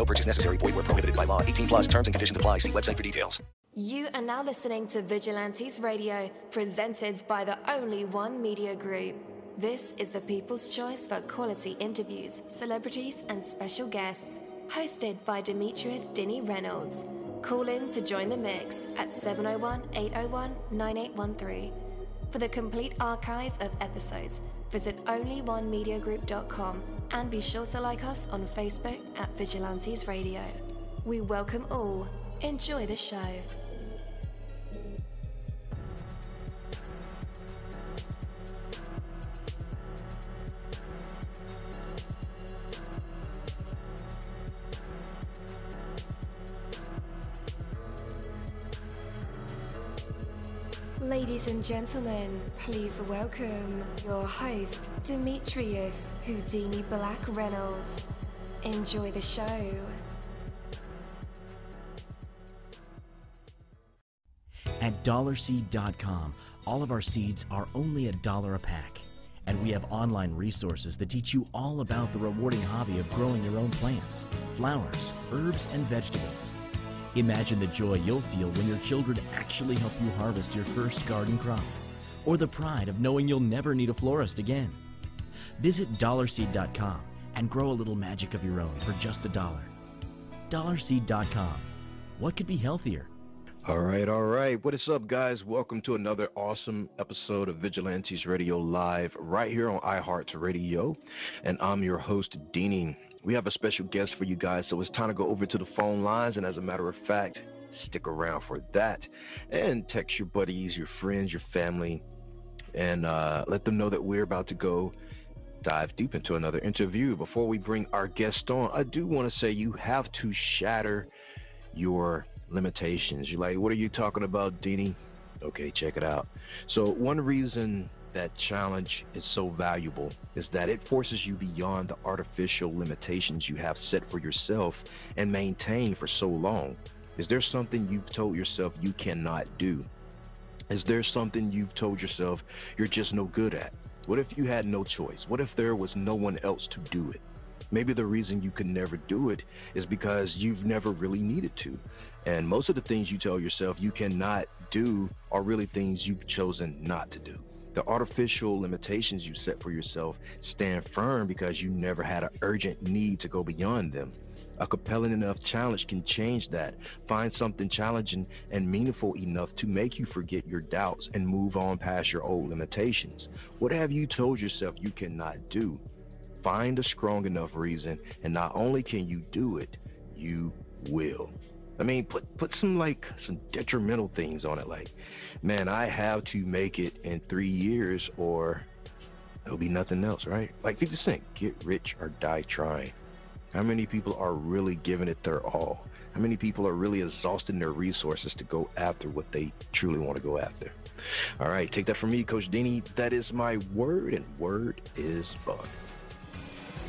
No purchase necessary. Void where prohibited by law. 18 plus terms and conditions apply. See website for details. You are now listening to Vigilantes Radio, presented by the Only One Media Group. This is the people's choice for quality interviews, celebrities, and special guests. Hosted by Demetrius Dinny Reynolds. Call in to join the mix at 701 801 9813. For the complete archive of episodes, visit onlyonemediagroup.com and be sure to like us on Facebook at Vigilantes Radio. We welcome all. Enjoy the show. Ladies and gentlemen, please welcome your host, Demetrius Houdini Black Reynolds. Enjoy the show. At dollarseed.com, all of our seeds are only a dollar a pack. And we have online resources that teach you all about the rewarding hobby of growing your own plants, flowers, herbs, and vegetables. Imagine the joy you'll feel when your children actually help you harvest your first garden crop, or the pride of knowing you'll never need a florist again. Visit dollarseed.com and grow a little magic of your own for just a dollar. Dollarseed.com. What could be healthier? All right, all right. What is up, guys? Welcome to another awesome episode of Vigilantes Radio Live right here on iHeart Radio. And I'm your host, Deanie. We have a special guest for you guys, so it's time to go over to the phone lines. And as a matter of fact, stick around for that. And text your buddies, your friends, your family, and uh, let them know that we're about to go dive deep into another interview. Before we bring our guest on, I do want to say you have to shatter your limitations. You're like, what are you talking about, Dini? Okay, check it out. So, one reason that challenge is so valuable is that it forces you beyond the artificial limitations you have set for yourself and maintained for so long. Is there something you've told yourself you cannot do? Is there something you've told yourself you're just no good at? What if you had no choice? What if there was no one else to do it? Maybe the reason you could never do it is because you've never really needed to. And most of the things you tell yourself you cannot do are really things you've chosen not to do. The artificial limitations you set for yourself stand firm because you never had an urgent need to go beyond them. A compelling enough challenge can change that. Find something challenging and meaningful enough to make you forget your doubts and move on past your old limitations. What have you told yourself you cannot do? Find a strong enough reason, and not only can you do it, you will. I mean, put put some like some detrimental things on it, like, man, I have to make it in three years, or there'll be nothing else, right? Like 50 Cent, get rich or die trying. How many people are really giving it their all? How many people are really exhausting their resources to go after what they truly want to go after? All right, take that from me, Coach Deanie. That is my word, and word is bond.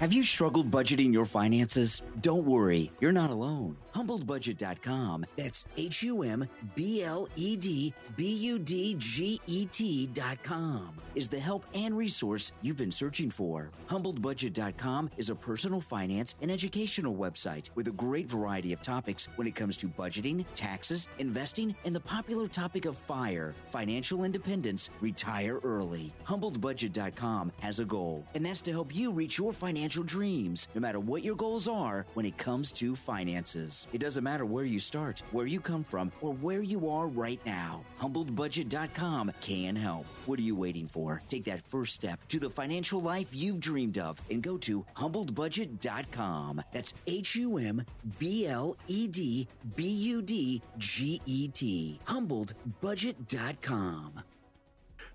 Have you struggled budgeting your finances? Don't worry, you're not alone. HumbledBudget.com, that's H U M B L E D B U D G E T.com, is the help and resource you've been searching for. HumbledBudget.com is a personal finance and educational website with a great variety of topics when it comes to budgeting, taxes, investing, and the popular topic of FIRE, financial independence, retire early. HumbledBudget.com has a goal, and that's to help you reach your financial financial dreams, no matter what your goals are when it comes to finances. It doesn't matter where you start, where you come from, or where you are right now. HumbledBudget.com can help. What are you waiting for? Take that first step to the financial life you've dreamed of and go to HumbledBudget.com. That's H U M B L E D B U D G E T. HumbledBudget.com.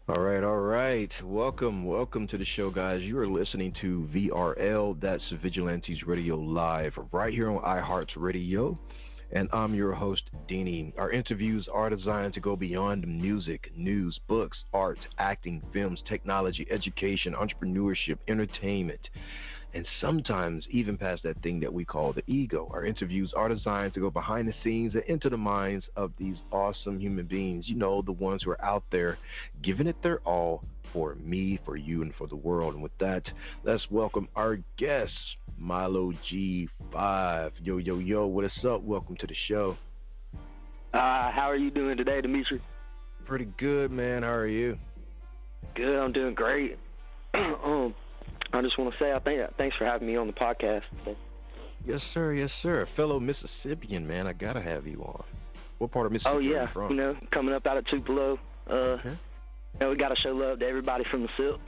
All right, all right. Welcome, welcome to the show, guys. You are listening to VRL, that's Vigilantes Radio Live, right here on iHearts Radio. And I'm your host, Deanie. Our interviews are designed to go beyond music, news, books, art, acting, films, technology, education, entrepreneurship, entertainment and sometimes even past that thing that we call the ego. Our interviews are designed to go behind the scenes and into the minds of these awesome human beings, you know, the ones who are out there giving it their all for me, for you, and for the world. And with that, let's welcome our guest, Milo G5. Yo, yo, yo, what is up? Welcome to the show. Uh, how are you doing today, Dimitri? Pretty good, man. How are you? Good, I'm doing great. um, I just want to say I thank thanks for having me on the podcast. Yes, sir. Yes, sir. Fellow Mississippian man, I gotta have you on. What part of Mississippi oh, yeah. are you from? You know, coming up out of Tupelo. Uh, okay. you know, we gotta show love to everybody from the SIP.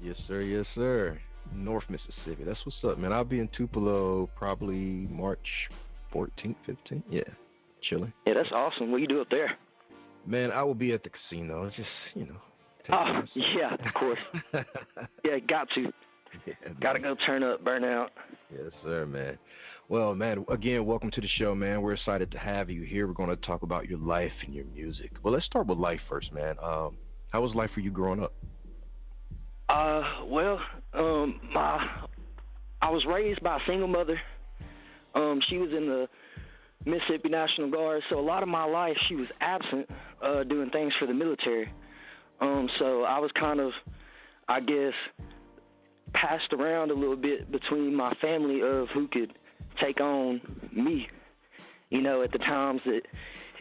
Yes, sir. Yes, sir. North Mississippi. That's what's up, man. I'll be in Tupelo probably March 14th, 15th. Yeah, chilling. Yeah, that's awesome. What you do up there? Man, I will be at the casino. Just you know. Oh yeah, of course. yeah, got to. Yeah, Gotta go turn up, burn out. Yes, sir, man. Well, man, again, welcome to the show, man. We're excited to have you here. We're going to talk about your life and your music. Well, let's start with life first, man. Um, how was life for you growing up? Uh, well, um, my, I was raised by a single mother. Um, she was in the Mississippi National Guard, so a lot of my life she was absent, uh, doing things for the military. Um, so I was kind of, I guess, passed around a little bit between my family of who could take on me, you know, at the times that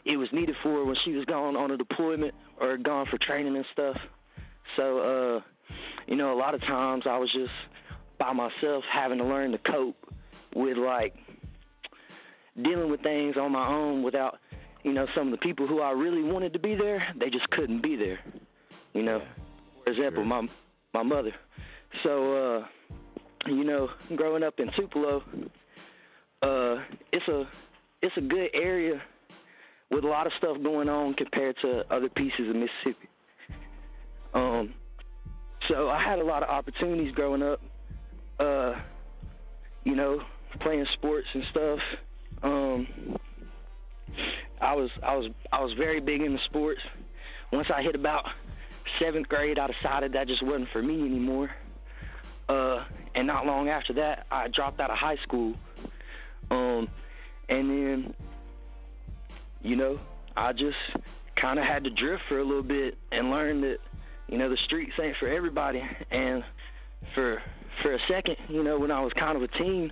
it was needed for when she was gone on a deployment or gone for training and stuff. So, uh, you know, a lot of times I was just by myself having to learn to cope with like dealing with things on my own without, you know, some of the people who I really wanted to be there, they just couldn't be there. You know, for example, my my mother. So, uh, you know, growing up in Tupelo, uh, it's a it's a good area with a lot of stuff going on compared to other pieces of Mississippi. Um, so I had a lot of opportunities growing up. Uh, you know, playing sports and stuff. Um, I was I was I was very big into sports. Once I hit about seventh grade, I decided that just wasn't for me anymore. Uh, and not long after that, I dropped out of high school. Um, and then, you know, I just kind of had to drift for a little bit and learn that, you know, the streets ain't for everybody. And for for a second, you know, when I was kind of a teen,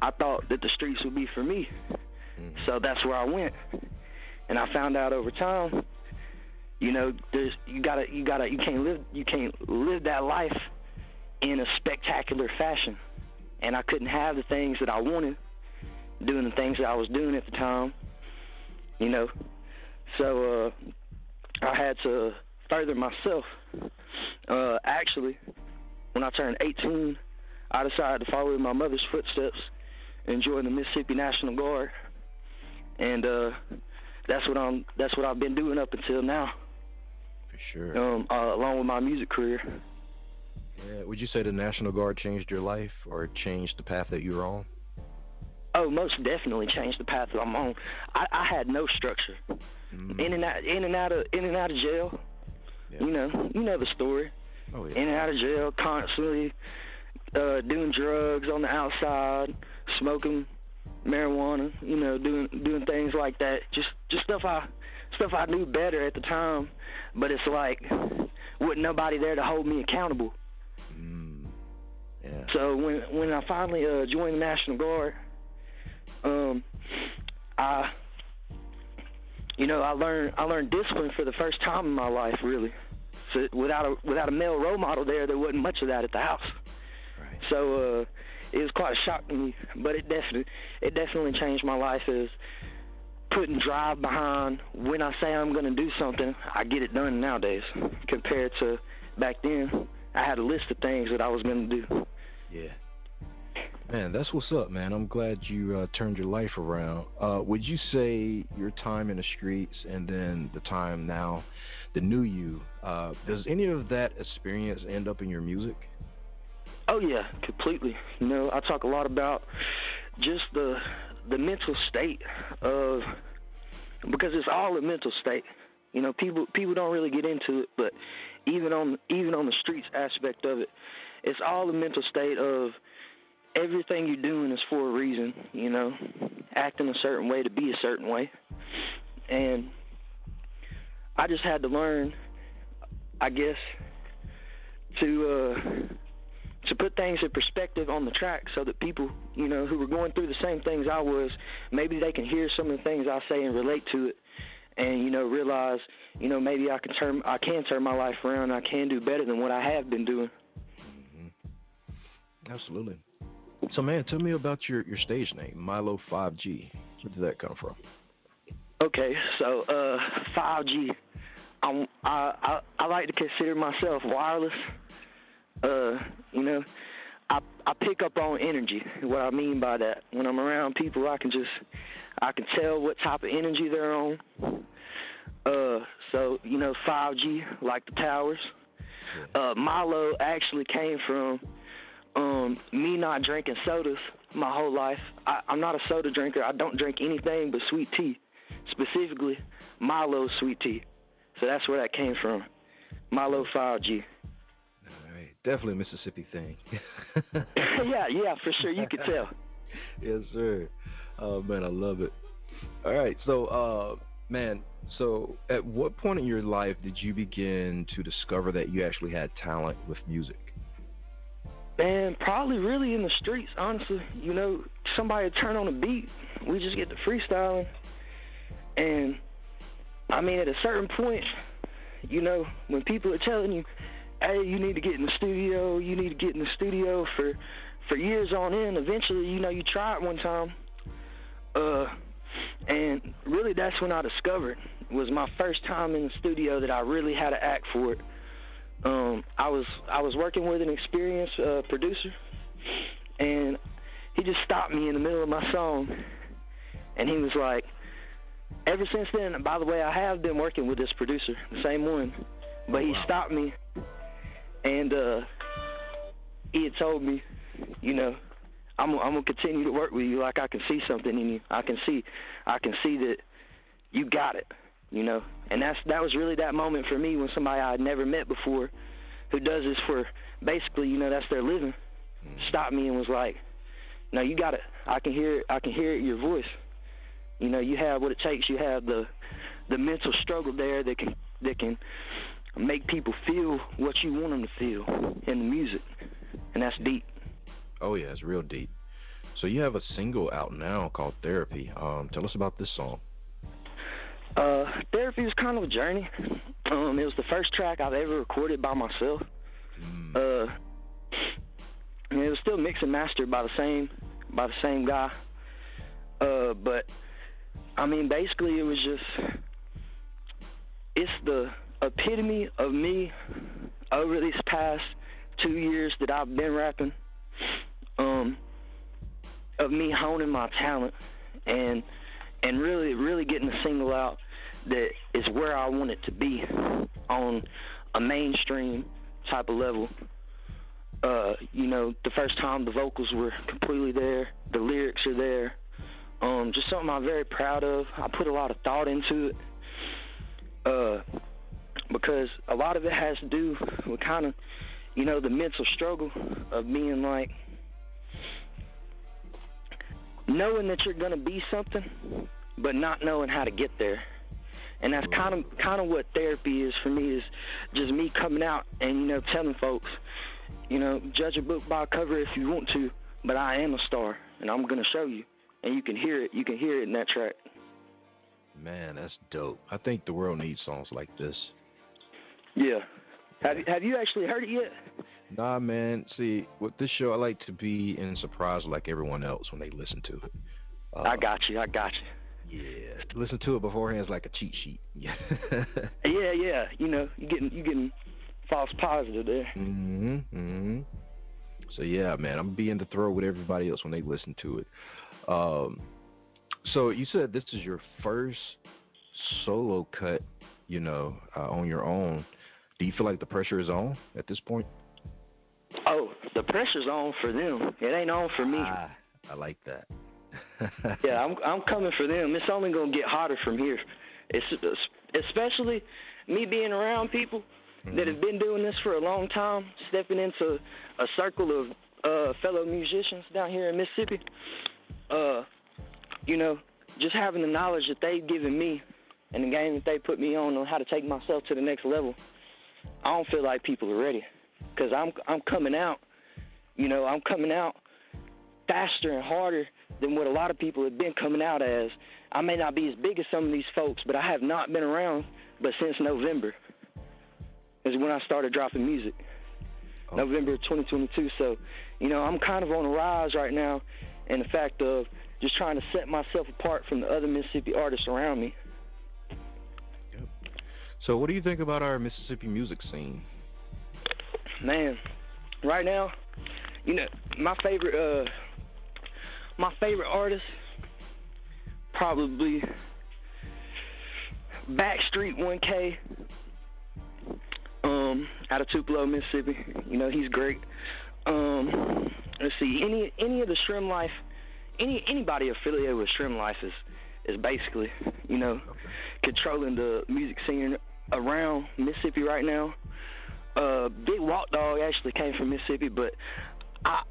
I thought that the streets would be for me. Mm-hmm. So that's where I went. And I found out over time, you know, there's you gotta you gotta you can't live you can't live that life in a spectacular fashion. And I couldn't have the things that I wanted doing the things that I was doing at the time, you know. So uh, I had to further myself. Uh, actually, when I turned 18, I decided to follow in my mother's footsteps and join the Mississippi National Guard. And uh, that's what I'm. That's what I've been doing up until now. For sure. Um, uh, along with my music career. Yeah. Would you say the National Guard changed your life or changed the path that you were on? Oh, most definitely changed the path that I'm on. I, I had no structure. Mm. In and out, in and out of, in and out of jail. Yeah. You know, you know the story. Oh yeah. In and out of jail, constantly uh, doing drugs on the outside, smoking marijuana. You know, doing doing things like that. Just just stuff I stuff I knew better at the time. But it's like, wasn't nobody there to hold me accountable. Yeah. So when when I finally uh, joined the National Guard, um, I, you know, I learned I learned discipline for the first time in my life, really. So without a without a male role model there, there wasn't much of that at the house. Right. So, uh, it was quite a shock to me, but it definitely it definitely changed my life. Is putting drive behind when I say I'm going to do something, I get it done nowadays compared to back then. I had a list of things that I was going to do. Yeah. Man, that's what's up, man. I'm glad you uh, turned your life around. Uh, would you say your time in the streets and then the time now, the new you, uh, does any of that experience end up in your music? Oh yeah, completely. You know, I talk a lot about just the the mental state of because it's all a mental state. You know, people people don't really get into it, but even on even on the streets aspect of it, it's all a mental state of everything you're doing is for a reason. You know, acting a certain way to be a certain way, and I just had to learn, I guess, to uh, to put things in perspective on the track so that people, you know, who were going through the same things I was, maybe they can hear some of the things I say and relate to it and you know realize, you know, maybe I can turn I can turn my life around. I can do better than what I have been doing. Absolutely. So man, tell me about your your stage name, Milo 5G. Where did that come from? Okay, so uh 5G I'm, I, I I like to consider myself wireless uh, you know, I I pick up on energy. What I mean by that, when I'm around people, I can just I can tell what type of energy they're on. Uh, so you know, 5G like the towers. Uh, Milo actually came from um, me not drinking sodas my whole life. I, I'm not a soda drinker. I don't drink anything but sweet tea, specifically Milo sweet tea. So that's where that came from. Milo 5G All right, definitely a Mississippi thing. yeah, yeah, for sure. You could tell. yes, sir. Oh man, I love it. All right, so uh, man, so at what point in your life did you begin to discover that you actually had talent with music? Man, probably really in the streets, honestly. You know, somebody turn on a beat, we just get the freestyling. And I mean, at a certain point, you know, when people are telling you, hey, you need to get in the studio, you need to get in the studio for for years on end. Eventually, you know, you try it one time. Uh, and really that's when I discovered was my first time in the studio that I really had to act for it. Um, I was I was working with an experienced uh, producer, and he just stopped me in the middle of my song, and he was like, "Ever since then, by the way, I have been working with this producer, the same one, but he stopped me and uh, he had told me, you know, I'm I'm gonna continue to work with you. Like I can see something in you. I can see, I can see that you got it. You know, and that's that was really that moment for me when somebody I had never met before, who does this for basically, you know, that's their living, stopped me and was like, "No, you got it. I can hear it. I can hear it your voice. You know, you have what it takes. You have the the mental struggle there that can that can make people feel what you want them to feel in the music, and that's deep. Oh yeah, it's real deep. So you have a single out now called Therapy. Um, tell us about this song. Uh, Therapy was kind of a journey. Um, it was the first track I've ever recorded by myself. Mm. Uh, and it was still mixed and mastered by the same by the same guy. Uh, but I mean, basically, it was just it's the epitome of me over these past two years that I've been rapping, um, of me honing my talent and and really really getting the single out that is where I want it to be on a mainstream type of level. Uh, you know, the first time the vocals were completely there, the lyrics are there. Um, just something I'm very proud of. I put a lot of thought into it. Uh, because a lot of it has to do with kind of, you know, the mental struggle of being like knowing that you're gonna be something, but not knowing how to get there. And that's kind of kind of what therapy is for me is just me coming out and you know telling folks, you know, judge a book by a cover if you want to, but I am a star and I'm gonna show you, and you can hear it. You can hear it in that track. Man, that's dope. I think the world needs songs like this. Yeah, Have you, have you actually heard it yet? Nah, man. See, with this show, I like to be in surprise like everyone else when they listen to it. Uh, I got you. I got you. Yeah, listen to it beforehand is like a cheat sheet. Yeah. yeah, yeah. You know, you getting you getting false positive there. Mhm. Mhm. So yeah, man, I'm being the throw with everybody else when they listen to it. Um, so you said this is your first solo cut, you know, uh, on your own. Do you feel like the pressure is on at this point? Oh, the pressure's on for them. It ain't on for me. Ah, I like that. yeah, I'm I'm coming for them. It's only gonna get hotter from here. It's especially me being around people mm-hmm. that have been doing this for a long time, stepping into a circle of uh, fellow musicians down here in Mississippi. Uh, you know, just having the knowledge that they've given me and the game that they put me on on how to take myself to the next level. I don't feel like people are ready because I'm I'm coming out. You know, I'm coming out faster and harder than what a lot of people have been coming out as. I may not be as big as some of these folks, but I have not been around but since November is when I started dropping music. Okay. November 2022. So, you know, I'm kind of on a rise right now in the fact of just trying to set myself apart from the other Mississippi artists around me. Yep. So, what do you think about our Mississippi music scene? Man, right now, you know, my favorite uh my favorite artist probably Backstreet 1K um, out of Tupelo, Mississippi. You know, he's great. Um, let's see, any any of the Shrim Life, any anybody affiliated with Shrim Life is is basically, you know, controlling the music scene around Mississippi right now. Uh, Big Walk Dog actually came from Mississippi, but I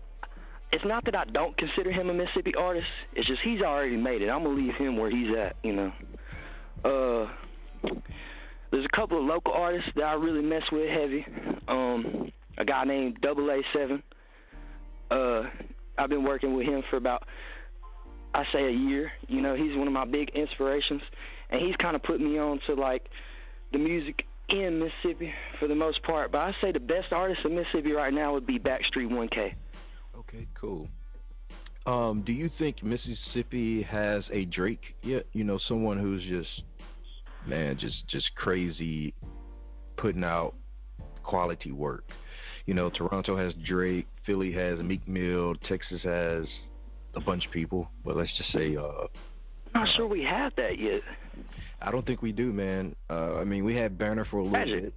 it's not that I don't consider him a Mississippi artist. It's just he's already made it. I'm gonna leave him where he's at, you know. Uh, there's a couple of local artists that I really mess with heavy. Um, a guy named Double A Seven. Uh, I've been working with him for about, I say, a year. You know, he's one of my big inspirations, and he's kind of put me on to like the music in Mississippi for the most part. But I say the best artist in Mississippi right now would be Backstreet 1K. Okay, cool. Um, do you think Mississippi has a Drake yet? You know, someone who's just man, just just crazy putting out quality work. You know, Toronto has Drake, Philly has Meek Mill, Texas has a bunch of people, but let's just say uh not sure we have that yet. I don't think we do, man. Uh, I mean, we had Banner for a little Magic. bit,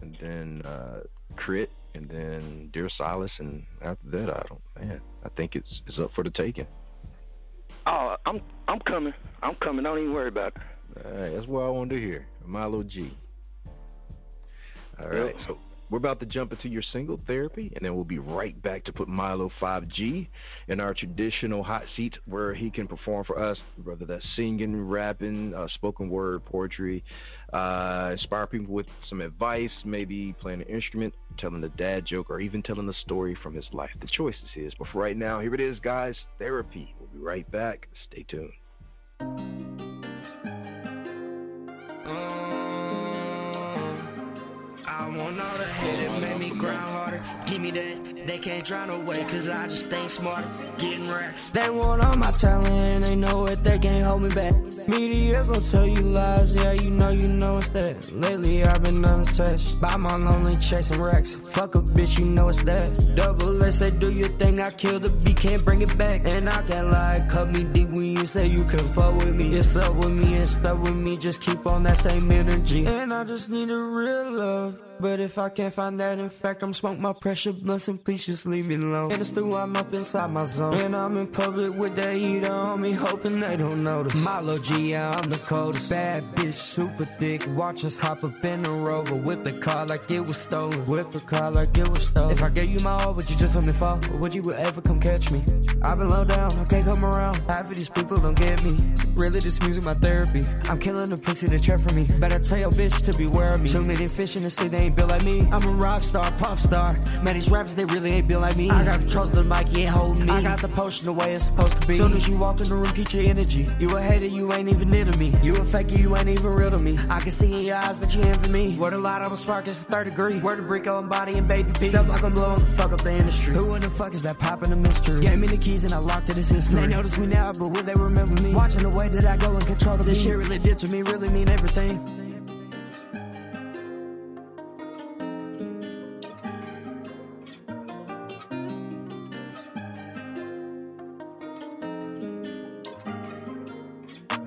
and then uh, K.R.I.T., and then Dear Silas, and after that, I don't. Man, I think it's it's up for the taking. Oh, I'm I'm coming. I'm coming. Don't even worry about it. All right, that's what I wanted to hear. Milo G. All right, so we're about to jump into your single therapy, and then we'll be right back to put Milo 5G in our traditional hot seat where he can perform for us, whether that's singing, rapping, uh, spoken word, poetry, uh, inspire people with some advice, maybe playing an instrument, telling a dad joke, or even telling a story from his life. The choice is his. But for right now, here it is, guys therapy. We'll be right back. Stay tuned. I that made me grind harder. Give me that, they can't try no way, cause I just think smarter. Getting racks. They want all my talent they know it, they can't hold me back. Media gon' tell you lies, yeah, you know, you know it's that. Lately I've been unattached by my lonely chasing racks. Fuck a bitch, you know it's that. Double S, say do your thing, I kill the beat, can't bring it back. And I can't lie, cut me deep when you say you can fuck with me. It's up with me it's stuck with me, just keep on that same energy. And I just need a real love. But if I can't find that, in fact, I'm smoke my pressure blunts please just leave me alone. And it's through, I'm up inside my zone. And I'm in public with the heat on me, hoping they don't notice. Milo G, yeah, I'm the coldest. Bad bitch, super thick. Watch us hop up in the rover. Whip the car like it was stolen. Whip the car like it was stolen. If I gave you my all, would you just let me fall? Or would you ever come catch me? I've been low down, I can't come around. Half of these people don't get me. Really, this music my therapy. I'm killing the pussy to check for me. Better tell your bitch to beware of me. Too many fish in the city, they ain't built like me. I'm a rock star, pop star. Man, these rappers, they really ain't built like me. I got control of the mic, you ain't holding me. I got the potion the way it's supposed to be. Soon as you walk in the room, get your energy. You a hater, you ain't even near to me. You a faker, you ain't even real to me. I can see in your eyes that you envy me. Word a lot, I'm a spark, it's the third degree. Word a brick on body and baby B. Felt like I'm blowing the fuck up the industry. Who in the fuck is that popping a mystery? Gave me the keys and I locked it as history. They notice me now, but will they remember me? Watching the way that I go and control the This shit really did to me, really mean everything.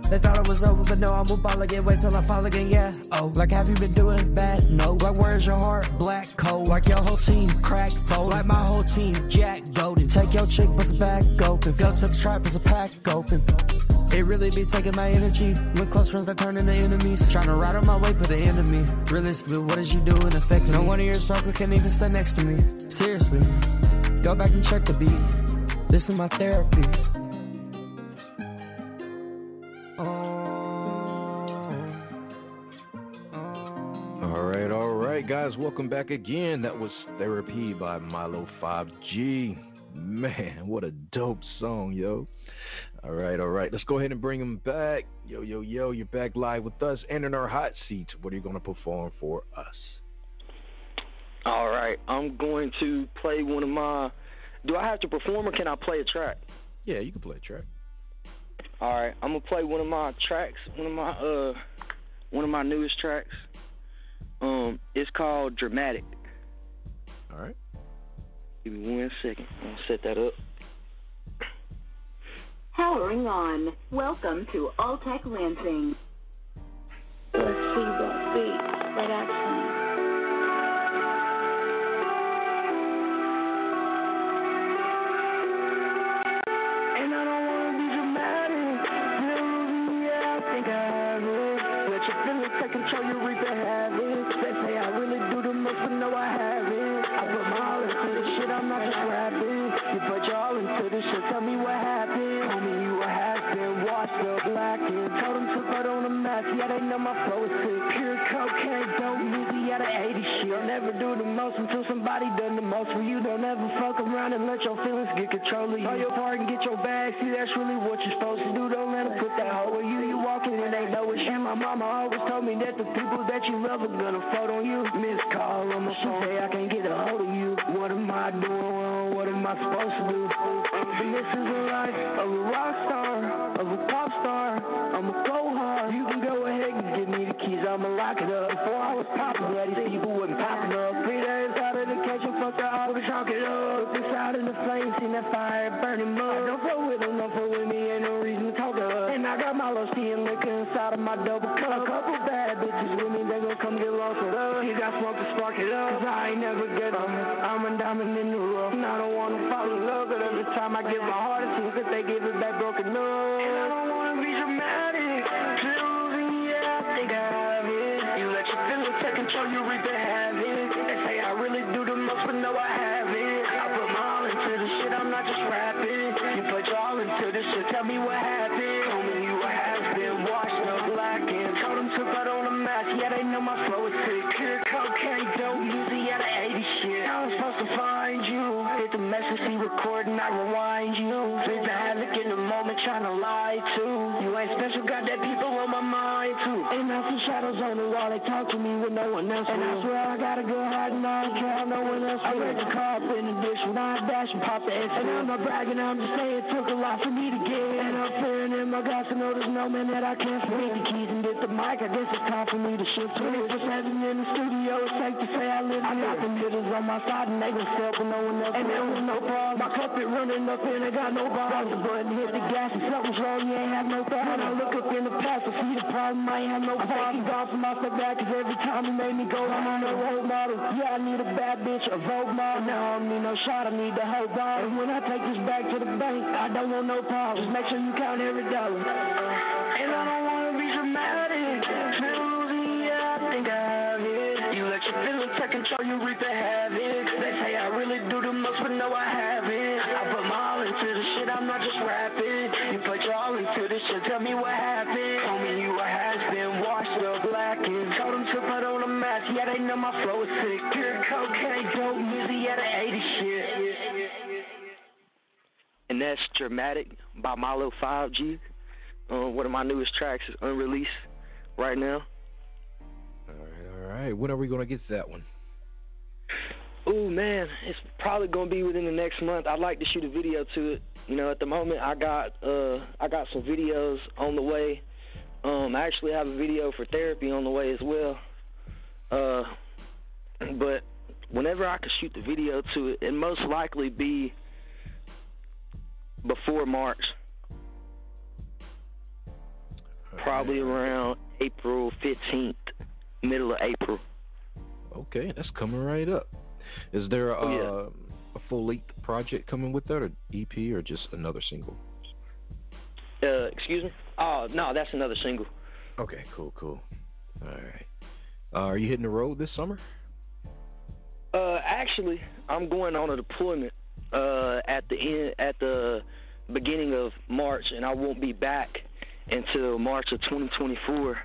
They thought it was over, but no, I'm a ball again. Wait till I fall again, yeah. Oh, like have you been doing bad? No. Like where's your heart? Black cold. Like your whole team crack fold. Like my whole team Jack Golden. Take your chick, bust it back open. Go to the trap, bust a pack open. It really be taking my energy. When close friends that turn into enemies. Trying to ride on my way, put an enemy. Realistically, what is you doing affecting no me? No one of your sparkle can even stand next to me. Seriously. Go back and check the beat. This is my therapy. Oh. All right, all right, guys, welcome back again. That was Therapy by Milo 5G. Man, what a dope song, yo. All right, all right, let's go ahead and bring him back. Yo, yo, yo, you're back live with us and in our hot seat. What are you going to perform for us? All right, I'm going to play one of my. Do I have to perform or can I play a track? Yeah, you can play a track. All right, I'm gonna play one of my tracks, one of my uh, one of my newest tracks. Um, it's called Dramatic. All right. Give me one second. I'll set that up. Powering on. Welcome to Alltech Lansing. Mama told me that the people that you love are gonna fold on you. Miss call on my phone, say I can't get a hold of you. What am I doing wrong? What am I supposed to do? And this is a life of a rock star, of a pop star. I'ma go hard. You can go ahead and give me the keys. I'ma lock it up. Before I was popular, these people wasn't popping up. Three days out of the kitchen, fuck the all the chalk inside of my double cup. A couple bad bitches with me, they gon' come get lost us. You got smoke to spark it up, 'cause I ain't never get up. I'm a diamond in the rough, and I don't wanna fall in love, but every time I give my heart, it seems that they give it back broken up. And I don't wanna be dramatic, feeling, yeah, I think I have it. You let your feelings take control, you reap the habit. They say I really do the most, but no, I haven't. I put my all into this shit, I'm not just rapping. You put your all into this shit, tell me what happened. Been washed up blackened. Told them to put on a mask, yeah, they know my flow is sick. Pure cocaine, dope the 80 shit. I was supposed to find you. Hit the message, see recording, I rewind you. I had look in the moment, trying to lie to. You ain't special, got that people on my mind too. And I see shadows on the wall, they talk to me with no one else. And I swear I got a good heart and I don't care how no one else. I read the car up in the dish when I dash and pop the X. And I'm not bragging, I'm just saying it took a lot for me to get. And I'm fearing in my glass to know there's no man that I can't speak the keys and get the mic. I guess it's time for me to shift to it. Just having in the studio, it's safe to say I live I got the hitters on my side and they gon' sell for no one else. And there was no problem. My cup it running up and I got no bar. Press the button, hit the gas, and something's wrong, you ain't have no thought. When I look up in the past, I see the problem, I ain't have no problem. God for my cause every time he made me go, I'm on a role model. Yeah, I need a bad bitch, a Vogue model. Now I don't need no shot, I need the whole bottle. And when I take this back to the bank, I don't want no problem. Just make sure you count every dollar. And I don't wanna be dramatic. Yeah, I think I have it. You let your feelings take control, you reap the havoc. They say I really do the most, but no, I haven't. I put my all into the shit, I'm not just rapping. You put your all into this shit, tell me what happened. Told me you a has been washed up blackened. Told them to put on a mask, yeah, they know my flow is sick. Pure cocaine, dope music, yeah, the 80 shit. And that's Dramatic by Milo 5G. Uh, one of my newest tracks is unreleased right now. All right, all right. When are we gonna get to that one? Ooh man, it's probably gonna be within the next month. I'd like to shoot a video to it. You know, at the moment I got uh I got some videos on the way. Um I actually have a video for therapy on the way as well. Uh but whenever I can shoot the video to it, it most likely be before March. Probably around April 15th, middle of April. Okay, that's coming right up. Is there a, Oh, yeah. a full length project coming with that, or EP, or just another single? Uh, excuse me? Oh, no, that's another single. Okay, cool, cool. All right. Uh, are you hitting the road this summer? Uh, actually, I'm going on a deployment uh, at the end, at the beginning of March, and I won't be back until March of 2024.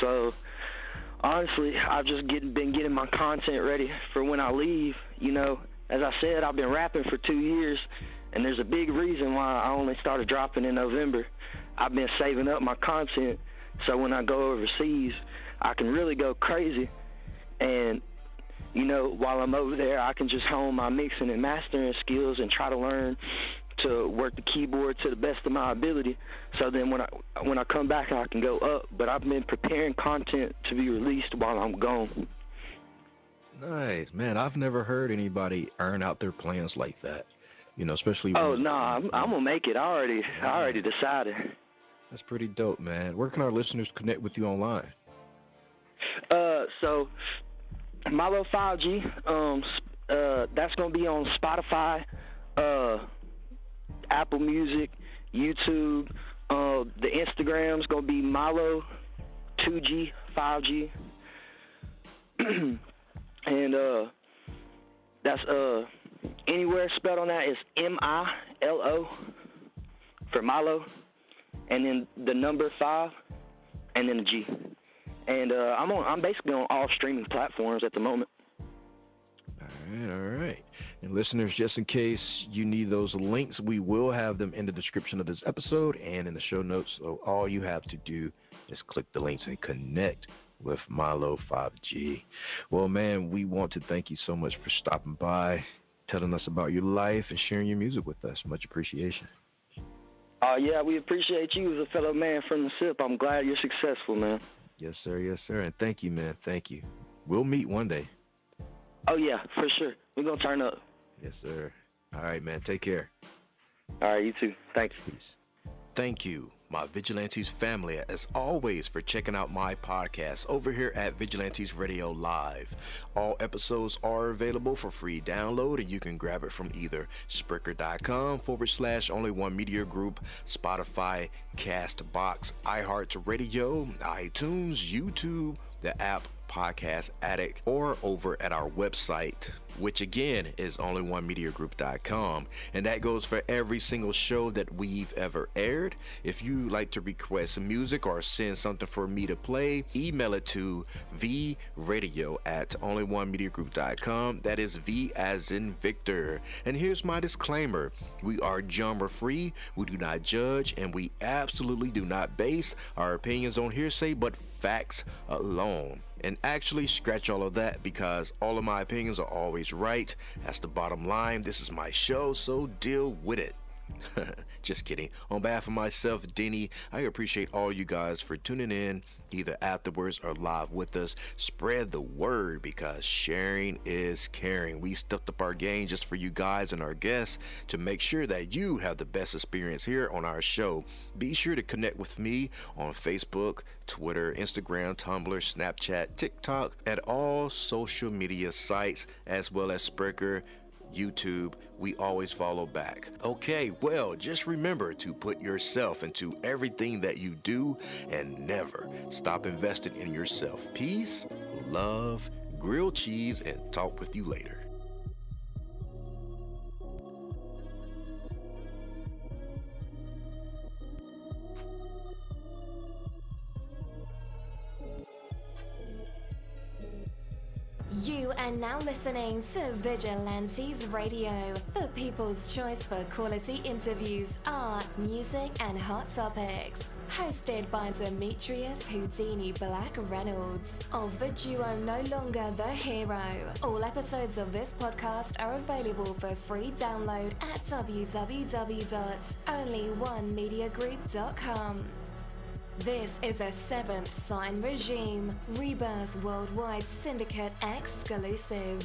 So, honestly, I've just been getting my content ready for when I leave. You know, as I said, I've been rapping for two years, and there's a big reason why I only started dropping in November. I've been saving up my content so when I go overseas, I can really go crazy. And you know, while I'm over there, I can just hone my mixing and mastering skills and try to learn to work the keyboard to the best of my ability. So then when I when I come back, I can go up. But I've been preparing content to be released while I'm gone. Nice, man. I've never heard anybody earn out their plans like that. You know, especially. Oh no, I'm, I'm gonna make it. I already I already decided. That's pretty dope, man. Where can our listeners connect with you online? Uh, so Milo 5G, um, uh, that's gonna be on Spotify, uh, Apple Music, YouTube. Uh, the Instagram's gonna be Milo 2G 5G, and uh, that's uh, anywhere spelled on that is M I L O for Milo, and then the number five, and then the G. And uh, I'm on. I'm basically on all streaming platforms at the moment. All right, all right. And listeners, just in case you need those links, we will have them in the description of this episode and in the show notes. So all you have to do is click the links and connect with Milo 5G. Well, man, we want to thank you so much for stopping by, telling us about your life, and sharing your music with us. Much appreciation. Uh, yeah, we appreciate you as a fellow man from the SIP. I'm glad you're successful, man. Yes, sir. Yes, sir. And thank you, man. Thank you. We'll meet one day. Oh yeah, for sure. We're gonna turn up. Yes, sir. All right, man. Take care. All right, you too. Thanks. Peace. Thank you, my Vigilantes family, as always, for checking out my podcast over here at Vigilantes Radio Live. All episodes are available for free download, and you can grab it from either Spreaker.com forward slash only one media group, Spotify, Castbox, iHeartRadio, iTunes, YouTube, the app Podcast Addict, or over at our website, which again is onlyonemediagroup.com. And that goes for every single show that we've ever aired. If you like to request music or send something for me to play, email it to vradio at onlyonemediagroup.com. That is V as in Victor. And here's my disclaimer we are genre free, we do not judge, and we absolutely do not base our opinions on hearsay but facts alone. And actually, scratch all of that because all of my opinions are always right. That's the bottom line. This is my show, so deal with it. Just kidding. On behalf of myself, Denny, I appreciate all you guys for tuning in, either afterwards or live with us. Spread the word because sharing is caring. We stepped up our game just for you guys and our guests to make sure that you have the best experience here on our show. Be sure to connect with me on Facebook, Twitter, Instagram, Tumblr, Snapchat, TikTok, at all social media sites, as well as Spreaker. YouTube, we always follow back. Okay, well, just remember to put yourself into everything that you do and never stop investing in yourself. Peace, love, grilled cheese, and talk with you later. Are now listening to Vigilantes Radio, the people's choice for quality interviews, art, music, and hot topics. Hosted by Demetrius Houdini Black Reynolds of the duo No Longer the Hero. All episodes of this podcast are available for free download at www.onlyonemediagroup.com. This is a seventh sign regime, Rebirth Worldwide Syndicate exclusive.